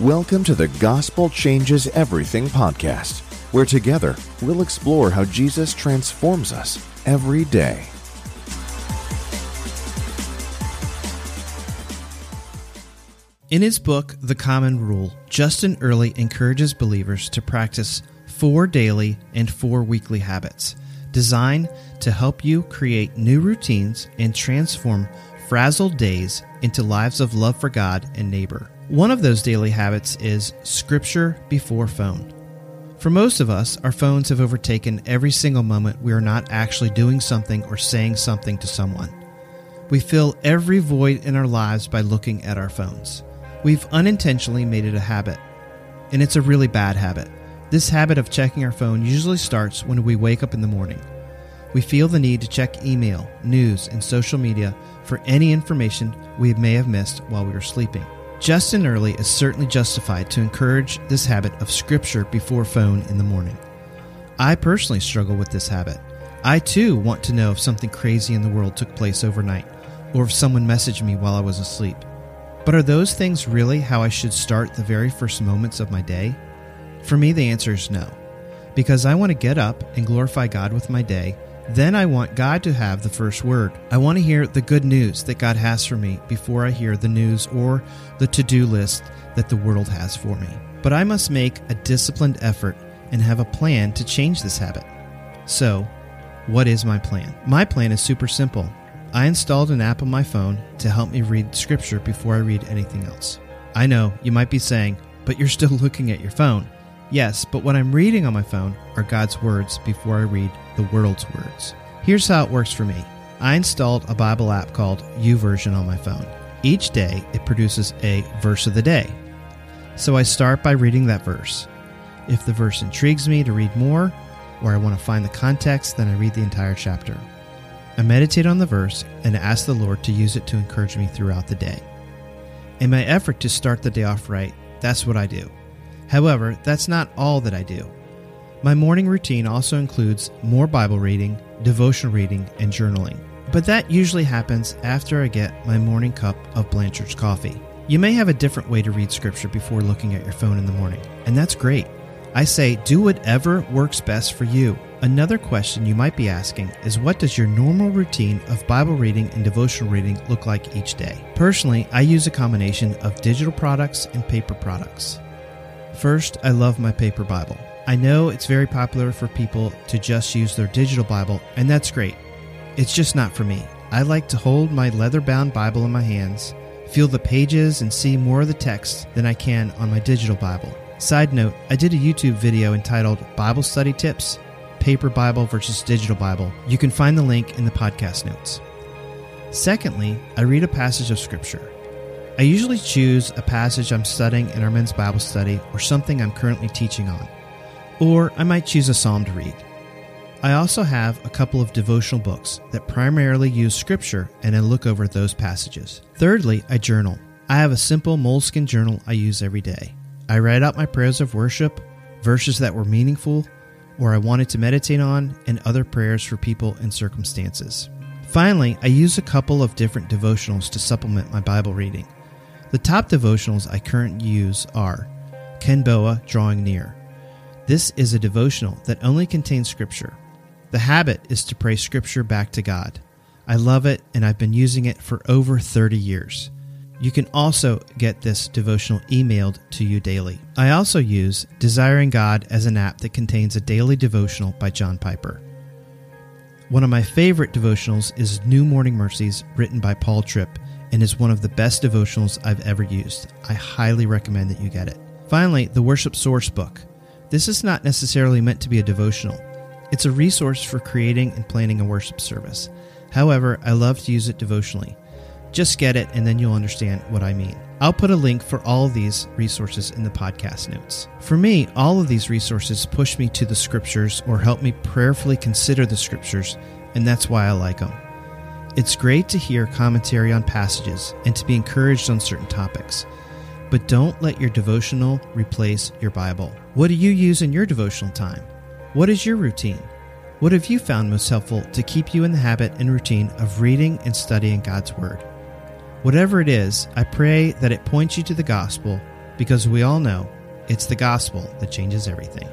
Welcome to the Gospel Changes Everything podcast, where together we'll explore how Jesus transforms us every day. In his book, The Common Rule, Justin Earley encourages believers to practice four daily and four weekly habits designed to help you create new routines and transform frazzled days into lives of love for God and neighbor. One of those daily habits is Scripture before phone. For most of us, our phones have overtaken every single moment we are not actually doing something or saying something to someone. We fill every void in our lives by looking at our phones. We've unintentionally made it a habit, and it's a really bad habit. This habit of checking our phone usually starts when we wake up in the morning. We feel the need to check email, news, and social media for any information we may have missed while we were sleeping. Justin Earley is certainly justified to encourage this habit of scripture before phone in the morning. I personally struggle with this habit. I too want to know if something crazy in the world took place overnight, or if someone messaged me while I was asleep. But are those things really how I should start the very first moments of my day? For me, the answer is no. Because I want to get up and glorify God with my day then I want God to have the first word. I want to hear the good news that God has for me before I hear the news or the to do list that the world has for me. But I must make a disciplined effort and have a plan to change this habit. So, what is my plan? My plan is super simple. I installed an app on my phone to help me read scripture before I read anything else. I know you might be saying, but you're still looking at your phone. Yes, but what I'm reading on my phone are God's words before I read the world's words. Here's how it works for me I installed a Bible app called YouVersion on my phone. Each day, it produces a verse of the day. So I start by reading that verse. If the verse intrigues me to read more, or I want to find the context, then I read the entire chapter. I meditate on the verse and ask the Lord to use it to encourage me throughout the day. In my effort to start the day off right, that's what I do. However, that's not all that I do. My morning routine also includes more Bible reading, devotional reading, and journaling. But that usually happens after I get my morning cup of Blanchard's coffee. You may have a different way to read scripture before looking at your phone in the morning, and that's great. I say do whatever works best for you. Another question you might be asking is what does your normal routine of Bible reading and devotional reading look like each day? Personally, I use a combination of digital products and paper products. First, I love my paper Bible. I know it's very popular for people to just use their digital Bible, and that's great. It's just not for me. I like to hold my leather bound Bible in my hands, feel the pages, and see more of the text than I can on my digital Bible. Side note, I did a YouTube video entitled Bible Study Tips Paper Bible versus Digital Bible. You can find the link in the podcast notes. Secondly, I read a passage of Scripture. I usually choose a passage I'm studying in our men's Bible study or something I'm currently teaching on. Or I might choose a psalm to read. I also have a couple of devotional books that primarily use scripture and I look over those passages. Thirdly, I journal. I have a simple moleskin journal I use every day. I write out my prayers of worship, verses that were meaningful or I wanted to meditate on, and other prayers for people and circumstances. Finally, I use a couple of different devotionals to supplement my Bible reading. The top devotionals I currently use are Ken Boa Drawing Near. This is a devotional that only contains scripture. The habit is to pray scripture back to God. I love it and I've been using it for over 30 years. You can also get this devotional emailed to you daily. I also use Desiring God as an app that contains a daily devotional by John Piper. One of my favorite devotionals is New Morning Mercies, written by Paul Tripp and is one of the best devotionals I've ever used. I highly recommend that you get it. Finally, the Worship Source book. This is not necessarily meant to be a devotional, it's a resource for creating and planning a worship service. However, I love to use it devotionally. Just get it, and then you'll understand what I mean. I'll put a link for all of these resources in the podcast notes. For me, all of these resources push me to the scriptures or help me prayerfully consider the scriptures, and that's why I like them. It's great to hear commentary on passages and to be encouraged on certain topics. But don't let your devotional replace your Bible. What do you use in your devotional time? What is your routine? What have you found most helpful to keep you in the habit and routine of reading and studying God's Word? Whatever it is, I pray that it points you to the gospel, because we all know it's the gospel that changes everything.